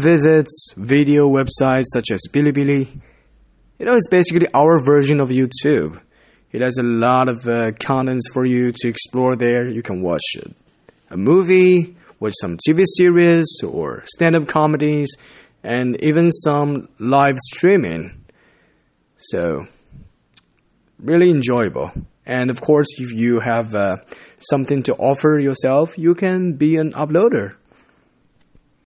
visits video websites such as Bilibili. You know, it's basically our version of YouTube. It has a lot of uh, contents for you to explore there. You can watch a movie, watch some TV series or stand-up comedies, and even some live streaming. So, really enjoyable. And of course, if you have uh, something to offer yourself, you can be an uploader.